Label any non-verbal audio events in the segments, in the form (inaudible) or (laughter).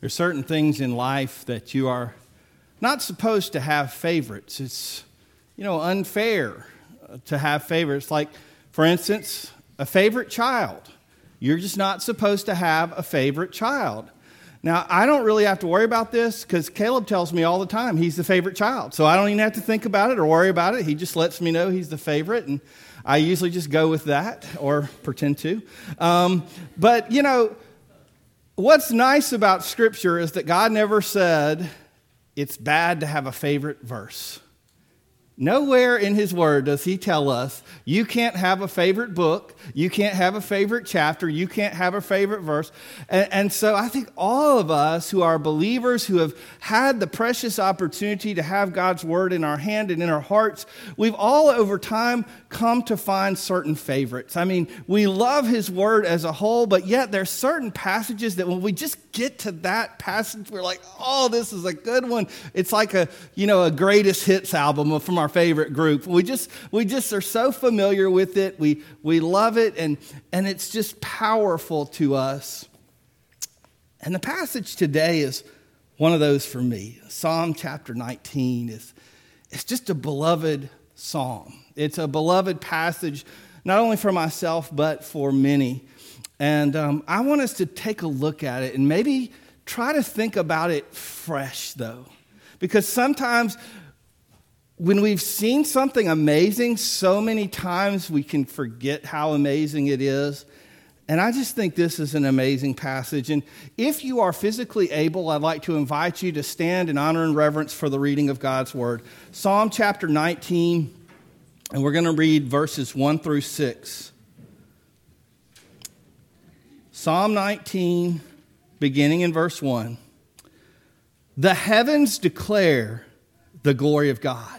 There's certain things in life that you are not supposed to have favorites. It's, you know, unfair to have favorites. Like, for instance, a favorite child. You're just not supposed to have a favorite child. Now, I don't really have to worry about this because Caleb tells me all the time he's the favorite child. So I don't even have to think about it or worry about it. He just lets me know he's the favorite, and I usually just go with that or pretend to. Um, but, you know, what's nice about Scripture is that God never said it's bad to have a favorite verse. Nowhere in His Word does He tell us you can't have a favorite book, you can't have a favorite chapter, you can't have a favorite verse. And, and, so I think all of us who are believers, who have had the precious opportunity to have God's Word in our hand and in our hearts, we've all over time come to find certain favorites. I mean, we love His Word as a whole, but yet there's certain passages that when we just get to that passage, we're like, oh, this is a good one. It's like a, you know, a greatest hits album from our our favorite group. We just, we just are so familiar with it. We, we love it, and, and it's just powerful to us. And the passage today is one of those for me. Psalm chapter 19 is it's just a beloved psalm. It's a beloved passage, not only for myself, but for many. And um, I want us to take a look at it and maybe try to think about it fresh, though. Because sometimes when we've seen something amazing so many times, we can forget how amazing it is. And I just think this is an amazing passage. And if you are physically able, I'd like to invite you to stand in honor and reverence for the reading of God's word. Psalm chapter 19, and we're going to read verses 1 through 6. Psalm 19, beginning in verse 1. The heavens declare the glory of God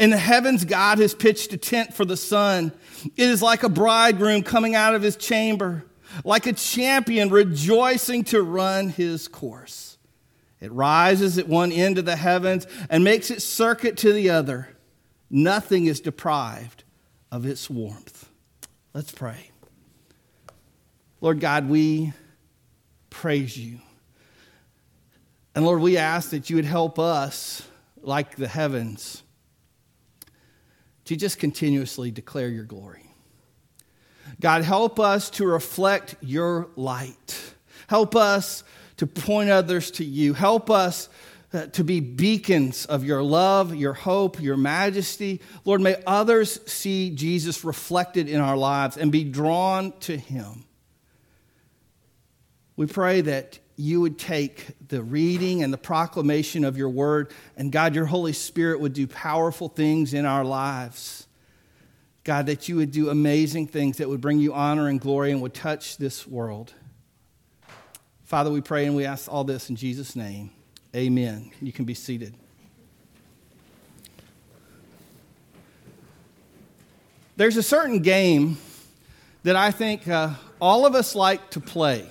In the heavens, God has pitched a tent for the sun it is like a bridegroom coming out of his chamber, like a champion rejoicing to run his course. It rises at one end of the heavens and makes its circuit to the other. Nothing is deprived of its warmth. Let's pray. Lord God, we praise you. And Lord, we ask that you would help us, like the heavens, to just continuously declare your glory. God, help us to reflect your light. Help us to point others to you. Help us uh, to be beacons of your love, your hope, your majesty. Lord, may others see Jesus reflected in our lives and be drawn to him. We pray that you would take the reading and the proclamation of your word, and God, your Holy Spirit would do powerful things in our lives. God, that you would do amazing things that would bring you honor and glory and would touch this world. Father, we pray and we ask all this in Jesus' name. Amen. You can be seated. There's a certain game that I think uh, all of us like to play.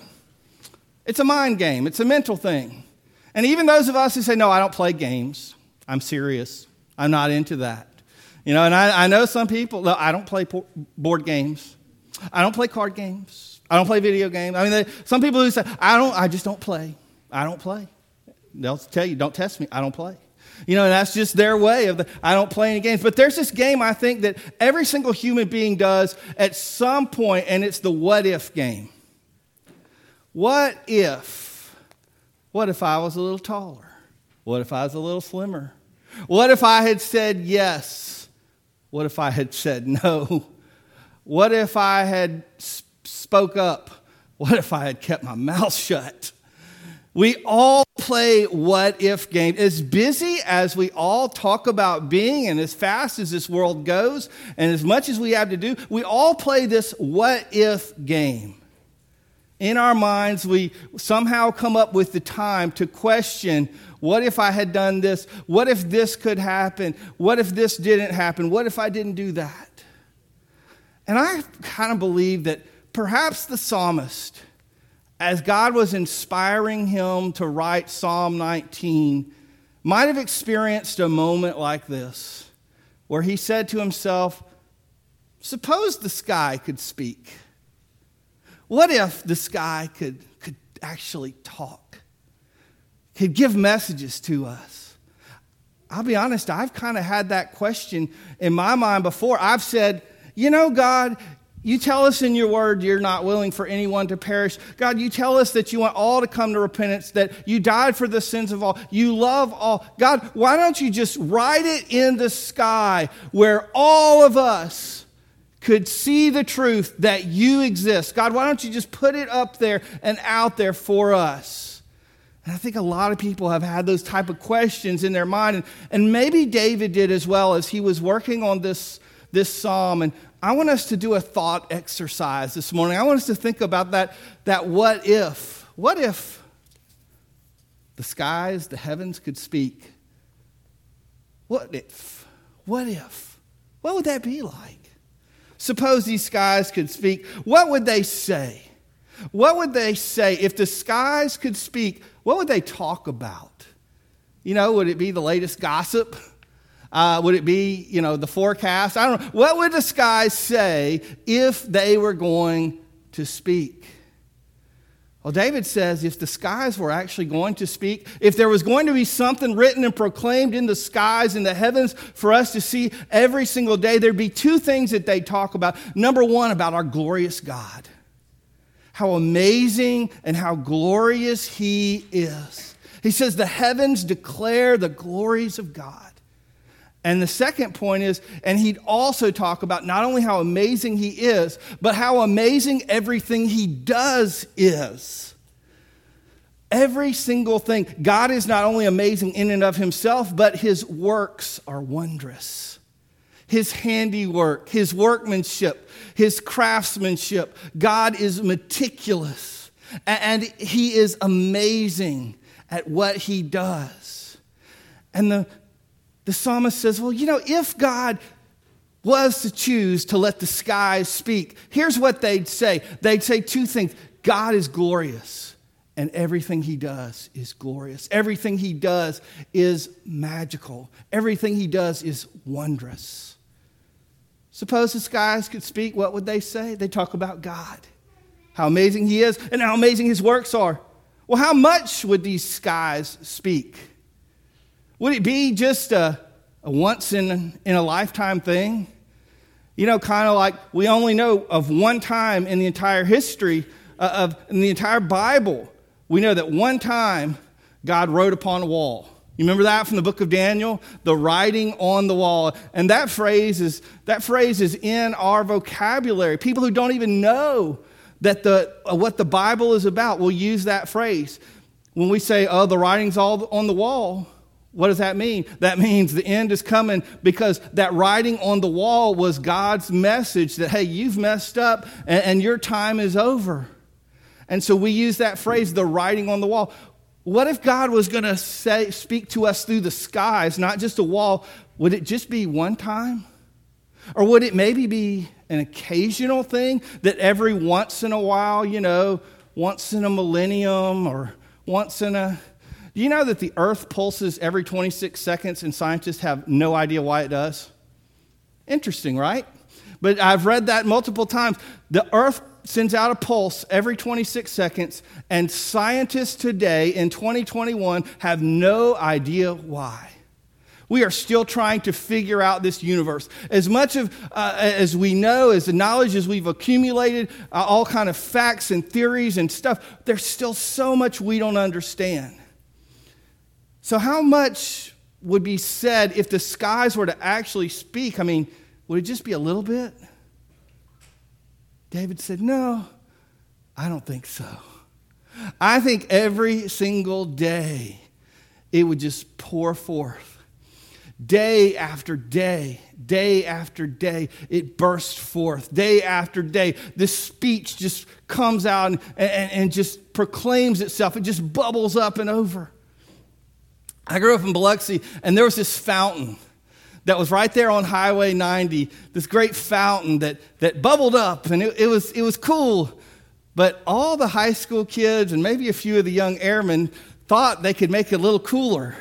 It's a mind game, it's a mental thing. And even those of us who say, No, I don't play games, I'm serious, I'm not into that. You know, and I, I know some people, no, I don't play board games, I don't play card games, I don't play video games. I mean, they, some people who say, I, don't, I just don't play, I don't play. They'll tell you, Don't test me, I don't play. You know, and that's just their way of the, I don't play any games. But there's this game I think that every single human being does at some point, and it's the what if game. What if? What if I was a little taller? What if I was a little slimmer? What if I had said yes? What if I had said (laughs) no? What if I had spoke up? What if I had kept my mouth (laughs) shut? We all play what if game. As busy as we all talk about being, and as fast as this world goes, and as much as we have to do, we all play this what if game. In our minds, we somehow come up with the time to question what if I had done this? What if this could happen? What if this didn't happen? What if I didn't do that? And I kind of believe that perhaps the psalmist, as God was inspiring him to write Psalm 19, might have experienced a moment like this, where he said to himself, Suppose the sky could speak. What if the sky could, could actually talk, could give messages to us? I'll be honest, I've kind of had that question in my mind before. I've said, you know, God, you tell us in your word you're not willing for anyone to perish. God, you tell us that you want all to come to repentance, that you died for the sins of all. You love all. God, why don't you just write it in the sky where all of us could see the truth that you exist. God, why don't you just put it up there and out there for us? And I think a lot of people have had those type of questions in their mind. And, and maybe David did as well as he was working on this, this psalm. And I want us to do a thought exercise this morning. I want us to think about that, that what if. What if the skies, the heavens could speak? What if? What if? What would that be like? Suppose these skies could speak. What would they say? What would they say? If the skies could speak, what would they talk about? You know, would it be the latest gossip? Uh, would it be, you know, the forecast? I don't know. What would the skies say if they were going to speak? Well, David says if the skies were actually going to speak, if there was going to be something written and proclaimed in the skies, in the heavens, for us to see every single day, there'd be two things that they'd talk about. Number one, about our glorious God. How amazing and how glorious He is. He says, The heavens declare the glories of God. And the second point is, and he'd also talk about not only how amazing he is, but how amazing everything he does is. Every single thing. God is not only amazing in and of himself, but his works are wondrous. His handiwork, his workmanship, his craftsmanship. God is meticulous and he is amazing at what he does. And the, the psalmist says, Well, you know, if God was to choose to let the skies speak, here's what they'd say they'd say two things God is glorious, and everything he does is glorious. Everything he does is magical, everything he does is wondrous. Suppose the skies could speak, what would they say? They talk about God, how amazing he is, and how amazing his works are. Well, how much would these skies speak? Would it be just a, a once in, in a lifetime thing? You know, kind of like we only know of one time in the entire history uh, of in the entire Bible. We know that one time God wrote upon a wall. You remember that from the book of Daniel? The writing on the wall. And that phrase is that phrase is in our vocabulary. People who don't even know that the uh, what the Bible is about will use that phrase. When we say, "Oh, the writing's all on the wall," What does that mean? That means the end is coming because that writing on the wall was God's message that, hey, you've messed up and, and, your time is over. And so we use that phrase, the writing on the wall. What if God was going to say, speak to us through the skies, not just a wall? Would it just be one time? Or would it maybe be an occasional thing that every once in a while, you know, once in a millennium or once in a do you know that the earth pulses every 26 seconds and scientists have no idea why it does? Interesting, right? But I've read that multiple times. The earth sends out a pulse every 26 seconds, and scientists today in 2021 have no idea why. We are still trying to figure out this universe. As much of, uh, as we know, as the knowledge as we've accumulated, uh, all kind of facts and theories and stuff, there's still so much we don't understand. So, how much would be said if the skies were to actually speak? I mean, would it just be a little bit? David said, No, I don't think so. I think every single day it would just pour forth. day after day, day after day, it bursts forth. Day after day, this speech just comes out and, and, and just proclaims itself. It just bubbles up and over. I grew up in Biloxi, and there was this fountain that was right there on Highway 90, this great fountain that, that bubbled up, and it, it, was, it was cool. But all the high school kids and maybe a few of the young airmen thought they could make it a little cooler.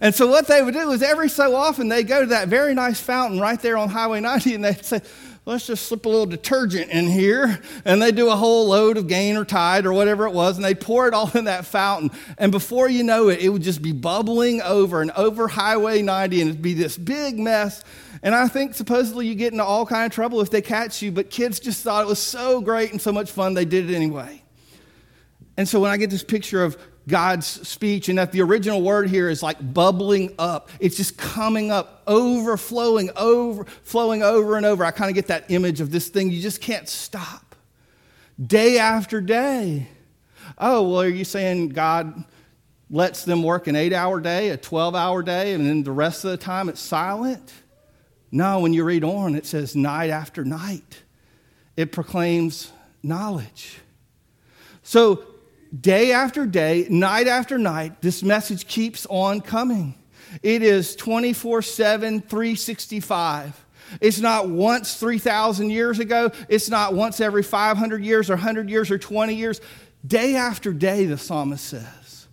And so what they would do is every so often they'd go to that very nice fountain right there on Highway 90 and they'd say, let's just slip a little detergent in here. And they do a whole load of gain or tide or whatever it was, and they pour it all (laughs) in that fountain. And before you know it, it would just be bubbling over and over Highway 90, and it'd be this big mess. And I think supposedly you get into all kind of trouble if they catch you, but kids just thought it was so great and so much fun, they did it anyway. And so when I get this picture of God's speech, and that the original word here is like bubbling up. It's just coming up, overflowing, overflowing over and over. I kind of get that image of this thing you just can't stop. Day after day. Oh, well, are you saying God lets them work an eight hour day, a 12 hour day, and then the rest of the time it's silent? No, when you read on, it says night after night. It proclaims knowledge. So day after day, night after night, this message keeps on coming. It is 24 7, 365. It's not once 3,000 years ago. It's not once every 500 years or 100 years or 20 years. Day after day, the psalmist says.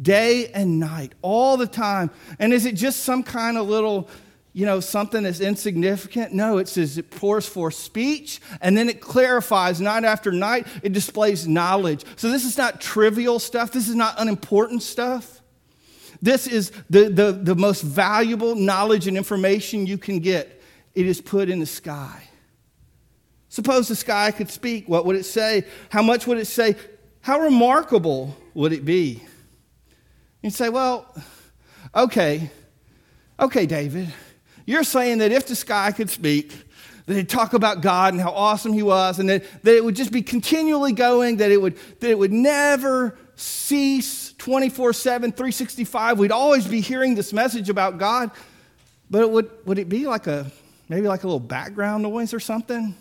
Day and night, all the time. And is it just some kind of little you know, something that's insignificant. No, it says it pours forth speech and then it clarifies night after night. It displays knowledge. So this is not trivial stuff, this is not unimportant stuff. This is the, the, the most valuable knowledge and information you can get. It is put in the sky. Suppose the sky could speak. What would it say? How much would it say? How remarkable would it be? You'd say, well, okay, okay, David. You're saying that if the sky could speak, that it'd talk about God and how awesome He was, and that, that it would just be continually going, that it would, that it would never cease 24 7, 365. We'd always be hearing this message about God. But it would, would it be like a, maybe like a little background noise or something?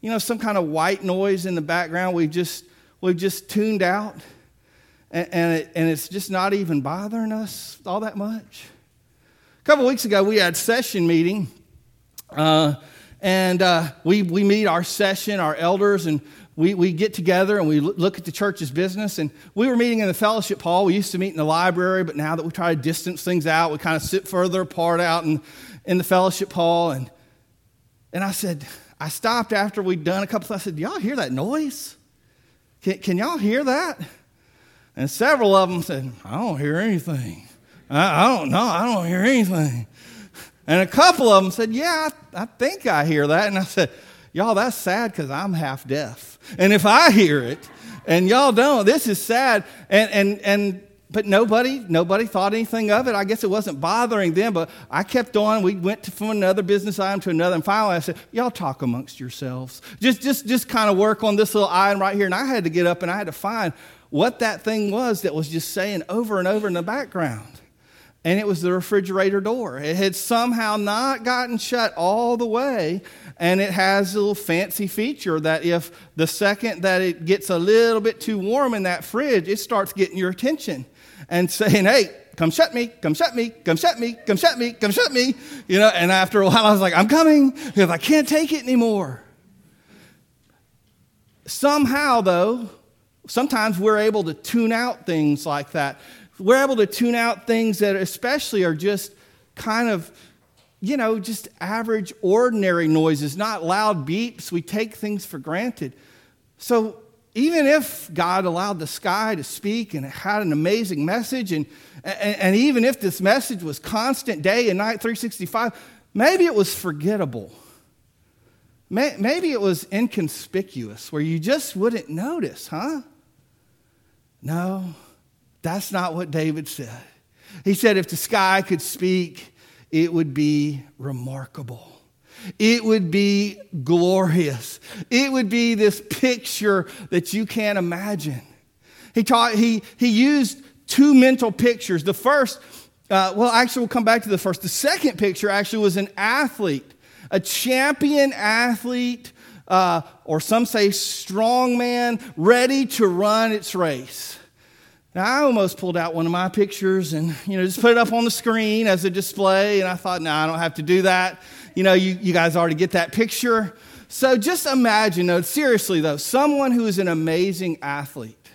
You know, some kind of white noise in the background we've just, we've just tuned out, and, and, it, and it's just not even bothering us all that much couple weeks ago, we had session meeting, uh, and uh, we, we meet our session, our elders, and we, we get together and we look at the church's business. And we were meeting in the fellowship hall. We used to meet in the library, but now that we try to distance things out, we kind of sit further apart out in, in the fellowship hall. And, and I said, I stopped after we'd done a couple. I said, y'all hear that noise? Can, can y'all hear that? And several of them said, I don't hear anything. I, I don't know. I don't hear anything. And a couple of them said, Yeah, I, I think I hear that. And I said, Y'all, that's sad because I'm half deaf. And if I hear it and y'all don't, this is sad. And, and, and, but nobody, nobody thought anything of it. I guess it wasn't bothering them, but I kept on. We went to, from another business item to another. And finally I said, y'all talk amongst yourselves. Just, just, just kind of work on this little item right here. And I had to get up and I had to find what that thing was that was just saying over and over in the background and it was the refrigerator door. It had somehow not gotten shut all the way, and it has a little fancy feature that if the second that it gets a little bit too warm in that fridge, it starts getting your attention and saying, hey, come shut me, come shut me, come shut me, come shut me, come shut me. You know, and after a while I was like, I'm coming because I can't take it anymore. Somehow, though, sometimes we're able to tune out things like that we're able to tune out things that, especially, are just kind of, you know, just average, ordinary noises, not loud beeps. We take things for granted. So, even if God allowed the sky to speak and it had an amazing message, and, and, and even if this message was constant day and night 365, maybe it was forgettable. Maybe it was inconspicuous where you just wouldn't notice, huh? No, that's not what David said. He said, if the sky could speak, it would be remarkable. It would be glorious. It would be this picture that you can't imagine. He, taught, he, he used two mental pictures. The first Uh, well, actually, we'll come back to the first. The second picture actually was an athlete, a champion athlete, uh, or some say strong man, ready to run its race. Now, I almost pulled out one of my pictures and, you know, just put it up on the screen as a display. And I thought, no, I don't have to do that. You know, you, you guys already get that picture. So just imagine, though, seriously, though, someone who is an amazing athlete.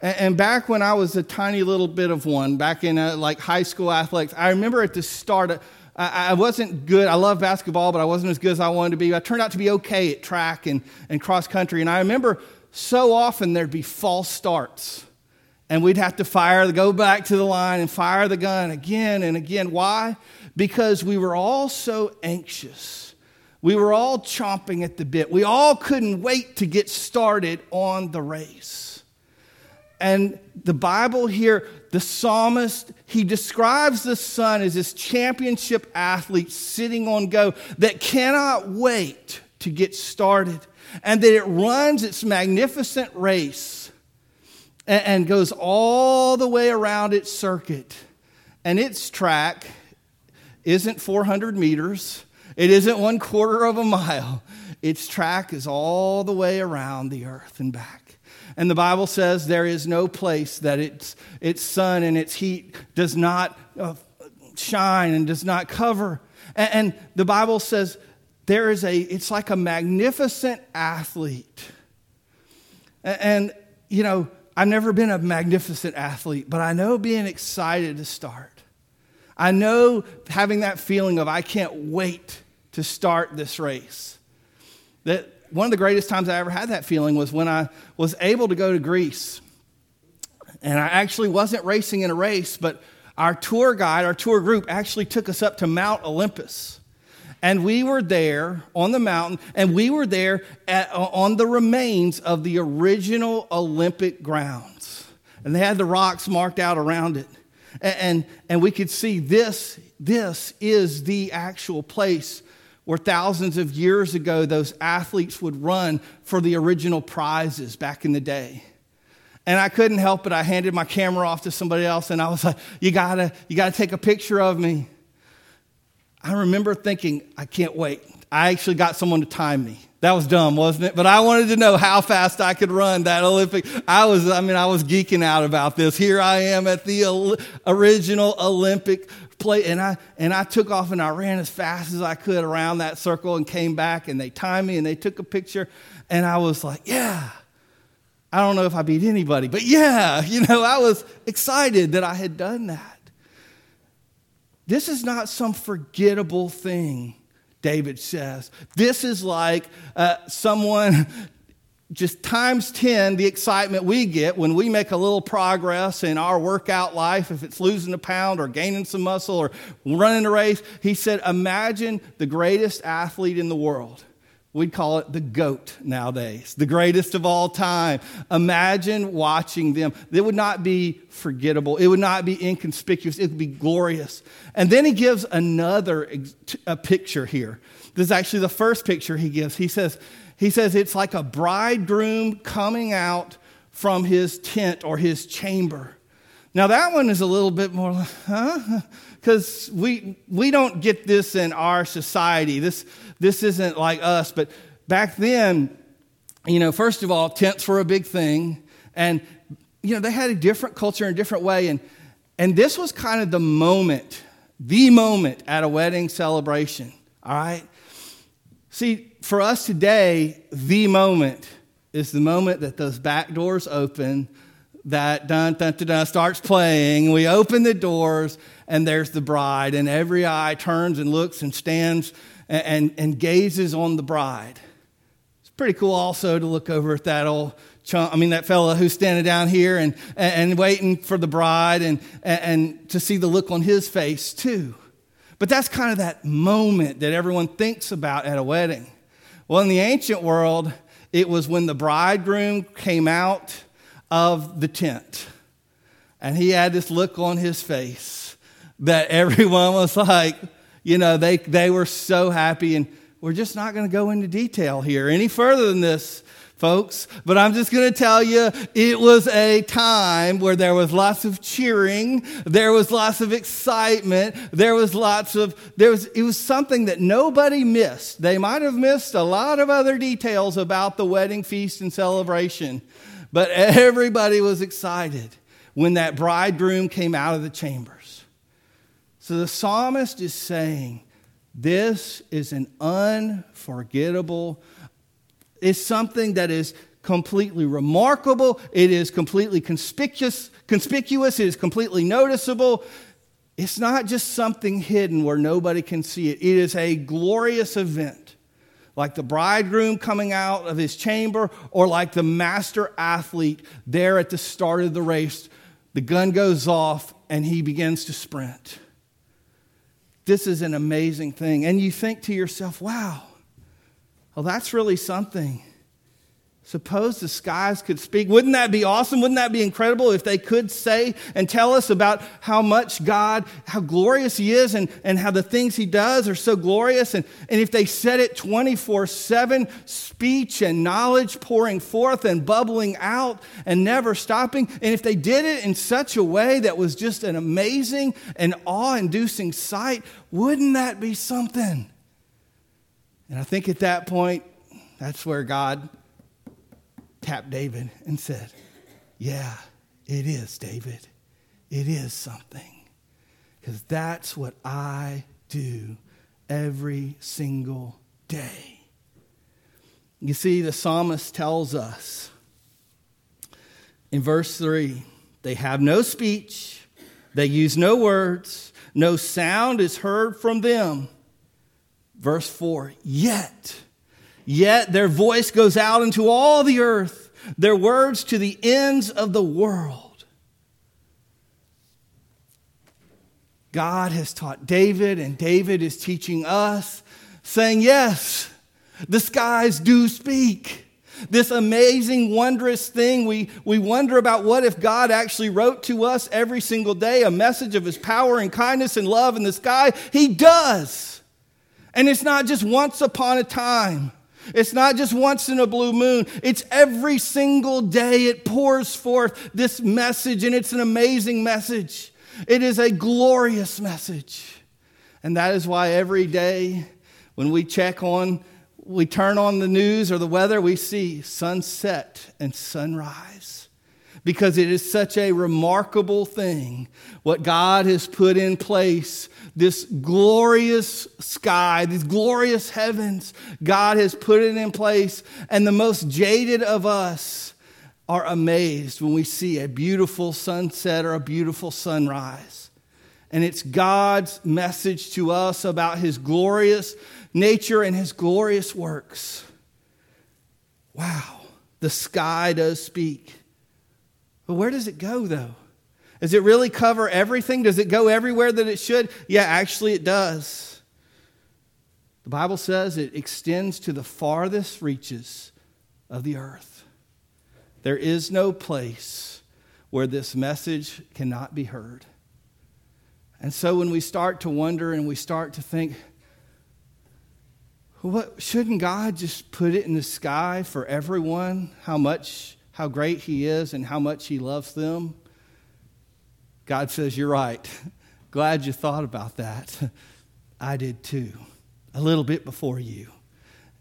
And, and back when I was a tiny little bit of one, back in uh, like high school athletics, I remember at the start, I, I wasn't good. I love basketball, but I wasn't as good as I wanted to be. I turned out to be okay at track and, and cross country. And I remember so often there'd be false starts and we'd have to fire, go back to the line and fire the gun again and again. Why? Because we were all so anxious. We were all chomping at the bit. We all couldn't wait to get started on the race. And the Bible here, the psalmist, he describes the sun as this championship athlete sitting on go that cannot wait to get started and that it runs its magnificent race and, and goes all the way around its circuit. And its track isn't 400 meters, it isn't one quarter of a mile. Its track is all the way around the earth and back. And the Bible says there is no place that its, its sun and its heat does not uh, shine and does not cover. And, and the Bible says there is a, it's like a magnificent athlete. And, and you know, I've never been a magnificent athlete, but I know being excited to start. I know having that feeling of I can't wait to start this race. That one of the greatest times I ever had that feeling was when I was able to go to Greece. And I actually wasn't racing in a race, but our tour guide, our tour group actually took us up to Mount Olympus. And we were there on the mountain, and we were there at, uh, on the remains of the original Olympic grounds. And they had the rocks marked out around it. And, and, and we could see this, this is the actual place where thousands of years ago those athletes would run for the original prizes back in the day. And I couldn't help it. I handed my camera off to somebody else and I was like, you gotta, you gotta take a picture of me. I remember thinking, I can't wait. I actually got someone to time me. That was dumb, wasn't it? But I wanted to know how fast I could run that Olympic. I was, I mean, I was geeking out about this. Here I am at the original Olympic play, and I and I took off and I ran as fast as I could around that circle and came back and they timed me and they took a picture, and I was like, yeah. I don't know if I beat anybody, but yeah, (laughs) you know, I was excited that I had done that. This is not some forgettable thing, David says. This is like uh, someone just times 10 the excitement we get when we make a little progress in our workout life, if it's losing a pound or gaining some muscle or running a race. He said, Imagine the greatest athlete in the world We'd call it the GOAT nowadays, the greatest of all time. Imagine watching them. It would not be forgettable, it would not be inconspicuous, it would be glorious. And then he gives another a picture here. This is actually the first picture he gives. He says, he says it's like a bridegroom coming out from his tent or his chamber. Now, that one is a little bit more, huh? Because we, we don't get this in our society. This, this isn't like us. But back then, you know, first of all, tents were a big thing. And, you know, they had a different culture in a different way. And, and this was kind of the moment, the moment at a wedding celebration. All right? See, for us today, the moment is the moment that those back doors open, that dun dun dun, dun starts playing. We open the doors, and there's the bride, and every eye turns and looks and stands and, and, and gazes on the bride. It's pretty cool also to look over at that old chunk, I mean, that fella who's standing down here and, and, and waiting for the bride and, and, and to see the look on his face too. But that's kind of that moment that everyone thinks about at a wedding. Well, in the ancient world, it was when the bridegroom came out of the tent and he had this look on his face that (laughs) everyone was like, you know, they, they were so happy. And we're just not going to go into detail here any further than this. folks, but I'm just going to tell you it was a time where there was lots of cheering, there was lots of excitement, there was lots of there was it was something that nobody missed. They might have missed a lot of other details about the wedding feast and celebration, but everybody was excited when that bridegroom came out of the chambers. So the psalmist is saying, this is an unforgettable it's something that is completely remarkable. It is completely conspicuous, conspicuous. It is completely noticeable. It's not just something hidden where nobody can see it. It is a glorious event, like the bridegroom coming out of his chamber, or like the master athlete there at the start of the race. The gun goes off and he begins to sprint. This is an amazing thing. And you think to yourself, wow, well, that's really something. Suppose the skies could speak. Wouldn't that be awesome? Wouldn't that be incredible if they could say and tell us about how much God, how glorious He is, and, and how the things He does are so glorious? And, and if they said it 24 7, speech and knowledge pouring forth and bubbling out and never stopping. And if they did it in such a way that was just an amazing and awe inducing sight, wouldn't that be something? And I think at that point, that's where God tapped David and said, Yeah, it is, David. It is something. Because that's what I do every single day. You see, the psalmist tells us in verse 3 they have no speech, they use no words, no sound is heard from them. Verse 4 Yet, yet their voice goes out into all the earth, their words to the ends of the world. God has taught David, and David is teaching us, saying, Yes, the skies do speak. This amazing, wondrous thing. We, we wonder about what if God actually wrote to us every single day a message of his power and kindness and love in the sky. He does. And it's not just once upon a time. It's not just once in a blue moon. It's every single day it pours forth this message, and it's an amazing message. It is a glorious message. And that is why every day when we check on, we turn on the news or the weather, we see sunset and sunrise. Because it is such a remarkable thing what God has put in place this glorious sky, these glorious heavens. God has put it in place, and the most jaded of us are amazed when we see a beautiful sunset or a beautiful sunrise. And it's God's message to us about his glorious nature and his glorious works. Wow, the sky does speak. But where does it go, though? Does it really cover everything? Does it go everywhere that it should? Yeah, actually, it does. The Bible says it extends to the farthest reaches of the earth. There is no place where this message cannot be heard. And so when we start to wonder and we start to think, what shouldn't God just put it in the sky for everyone how much how great he is and how much he loves them? God says, You're right. (laughs) Glad you thought about that. (laughs) I did too, a little bit before you.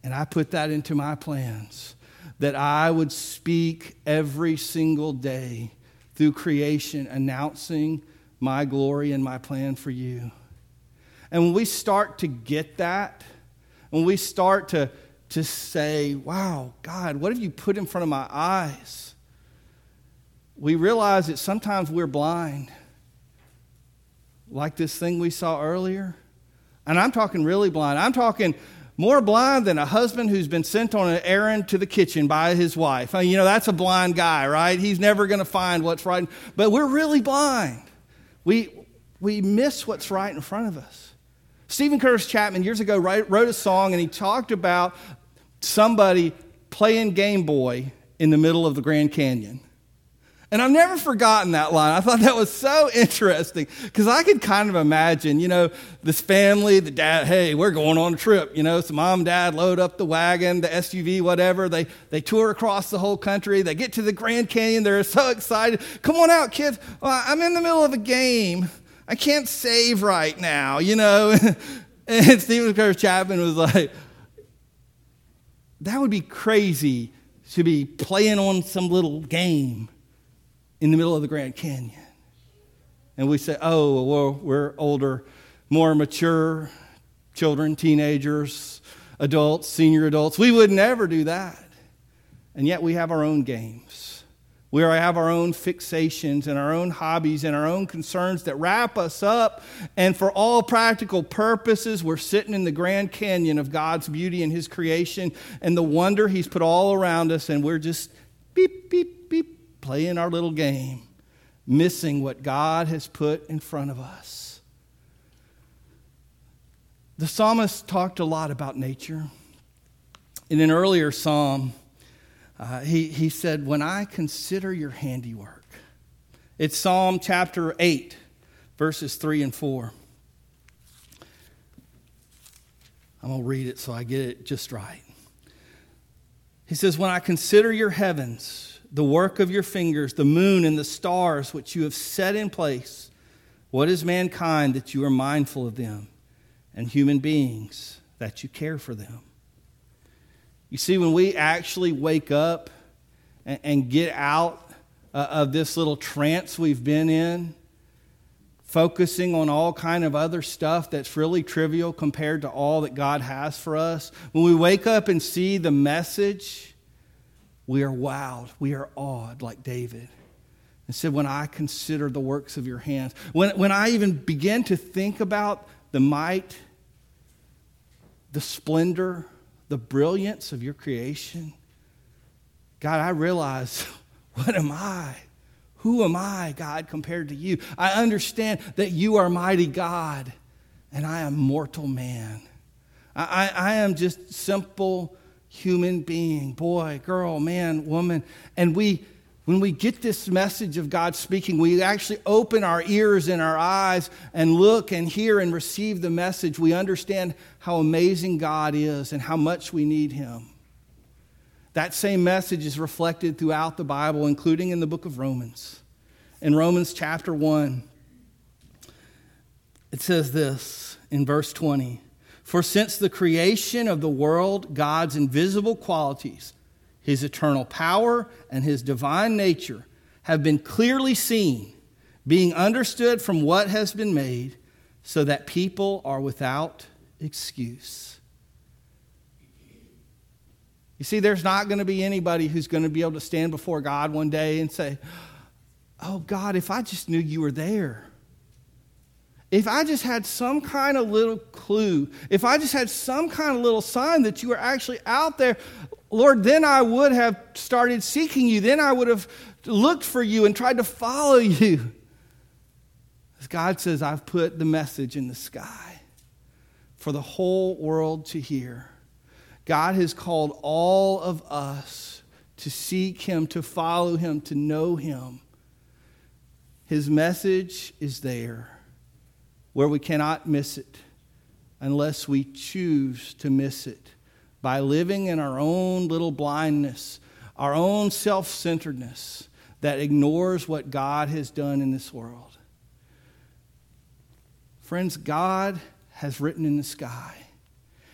And I put that into my plans that I would speak every single day through creation, announcing my glory and my plan for you. And when we start to get that, when we start to, to say, wow, God, what have you put in front of my eyes? we realize that sometimes we're blind, like this thing we saw earlier. And I'm talking really blind. I'm talking more blind than a husband who's been sent on an errand to the kitchen by his wife. I mean, you know, that's a blind guy, right? He's never going to find what's right. But we're really blind. We, we miss what's right in front of us. Steven Curtis Chapman years ago wrote a song and he talked about somebody playing Game Boy in the middle of the Grand Canyon. And I've never forgotten that line. I thought that was so (laughs) interesting because I could kind of imagine, you know, this family, the dad, hey, we're going on a trip, you know, so mom, and dad load up the wagon, the SUV, whatever. They, they tour across the whole country. They get to the Grand Canyon. They're so (laughs) excited. Come on out, kids. Well, I'm in the middle of a game. I can't save right now, you know. (laughs) and Steven Curtis Chapman was like, that would be crazy to be playing on some little game in the middle of the Grand Canyon. And we say, oh, well, we're older, more mature children, teenagers, adults, senior adults. We would never do that. And yet we have our own games. We have our own fixations and our own hobbies and our own concerns that wrap us up. And for all practical purposes, we're sitting in the Grand Canyon of God's beauty and His creation and the wonder He's put all around us, and we're just beep, beep, beep, playing our little game, missing what God has put in front of us. The psalmist talked a lot about nature. In an earlier psalm, uh, he, he said, When I consider your handiwork, it's Psalm chapter 8, verses 3 and 4. I'm going to read it so I get it just right. He says, When I consider your heavens, the work of your fingers, the moon and the stars which you have set in place. What is mankind that you are mindful of them, and human beings that you care for them? You see, when we actually wake up and, and get out uh, of this little trance we've been in, focusing on all kind of other stuff that's really trivial compared to all that God has for us, when we wake up and see the message we are wowed, we are awed like David. And said, When I consider the works of your hands, when, when I even begin to think about the might, the splendor, the brilliance of your creation, God, I realize, (laughs) what am I? Who am I, God, compared to you? I understand that you are mighty God, and I am mortal man. I, I, I am just simple human being boy, girl, man, woman. And we, when we get this message of God speaking, we actually open our ears and our eyes and look and hear and receive the message. We understand how amazing God is and how much we need Him. That same message is reflected throughout the Bible, including in the book of Romans. In Romans chapter 1, it says this in verse 20 for since the creation of the world, God's invisible qualities, his eternal power, and his divine nature have been clearly seen, being understood from what has been made, so that people are without excuse. You see, there's not going to be anybody who's going to be able to stand before God one day and say, Oh, God, if I just knew you were there. If I just had some kind of little clue, if I just had some kind of little sign that you were actually out there, Lord, then I would have started seeking you. Then I would have looked for you and tried to follow (laughs) you. As God says, I've put the message in the sky for the whole world to hear. God has called all of us to seek Him, to follow Him, to know Him. His message is there where we cannot miss it unless we choose to miss it by living in our own little blindness, our own self centeredness that ignores what God has done in this world. Friends, God has written in the sky.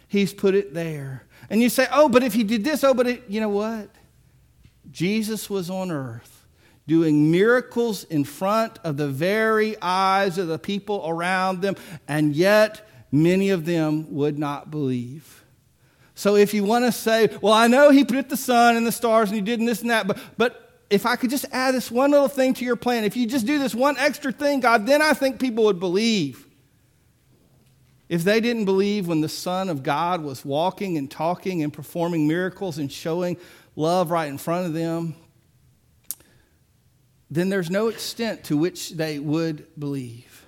He's put it there. And you say, oh, but if he did this, oh, but it, you know what? Jesus was on earth doing miracles in front of the very eyes of the people around them, and yet many of them would not believe. So if you want to say, well, I know he put the sun and the stars and he did this and that, but, but if I could just add this one little thing to your plan, if you just do this one extra thing, God, then I think people would believe. If they didn't believe when the Son of God was walking and talking and performing miracles and showing love right in front of them, then there's no extent to which they would believe.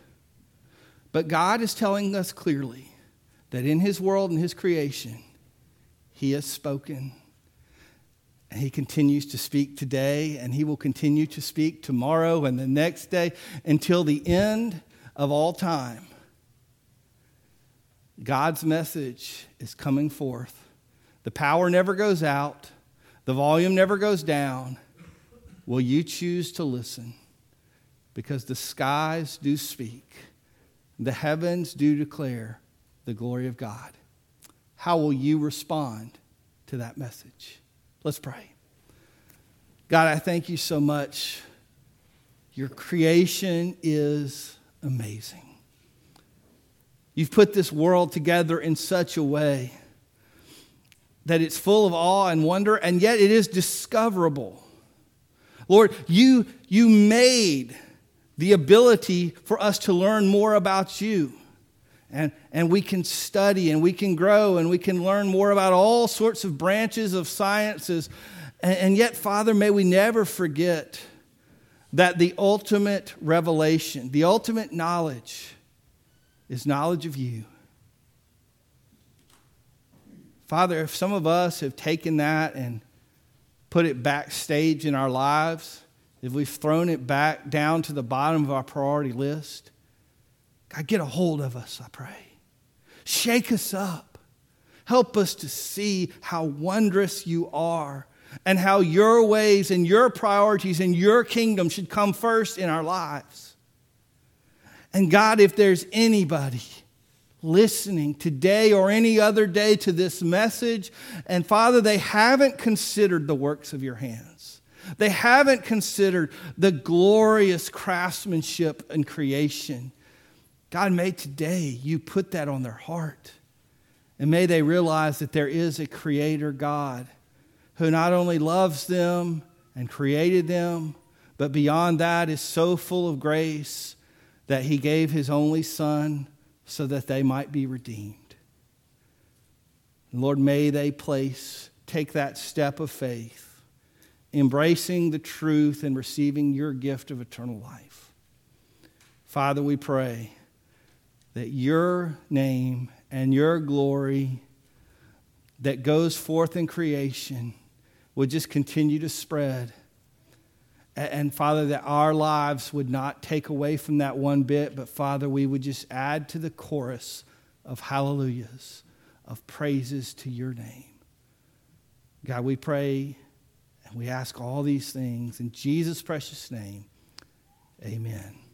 But God is telling us clearly that in His world and His creation, He has spoken. And he continues to speak today, and he will continue to speak tomorrow and the next day until the end of all time. God's message is coming forth. The power never goes out, the volume never goes down. Will you choose to listen? Because the skies do speak, the heavens do declare the glory of God. How will you respond to that message? Let's pray. God, I thank you so much. Your creation is amazing. You've put this world together in such a way that it's full of awe and wonder, and yet it is discoverable. Lord, you, you made the ability for us to learn more about you. And, and we can study and we can grow and we can learn more about all sorts of branches of sciences. And, and yet, Father, may we never forget that the ultimate revelation, the ultimate knowledge, is knowledge of you. Father, if some of us have taken that and put it backstage in our lives, if we've thrown it back down to the bottom of our priority list, God, get a hold of us, I pray. Shake us up. Help us to see how wondrous you are and how your ways and your priorities and your kingdom should come first in our lives. And God, if there's anybody listening today or any other day to this message, and Father, they haven't considered the works of your hands. They haven't considered the glorious craftsmanship and creation. God, may today you put that on their heart. And may they realize that there is a creator God who not only loves them and created them, but beyond that is so full of grace that he gave his only son so that they might be redeemed. Lord, may they place, take that step of faith, embracing the truth and receiving your gift of eternal life. Father, we pray that your name and your glory that goes forth in creation would just continue to spread. And Father, that our lives would not take away from that one bit, but Father, we would just add to the chorus of hallelujahs, of praises to your name. God, we pray and we ask all these things in Jesus' precious name. Amen.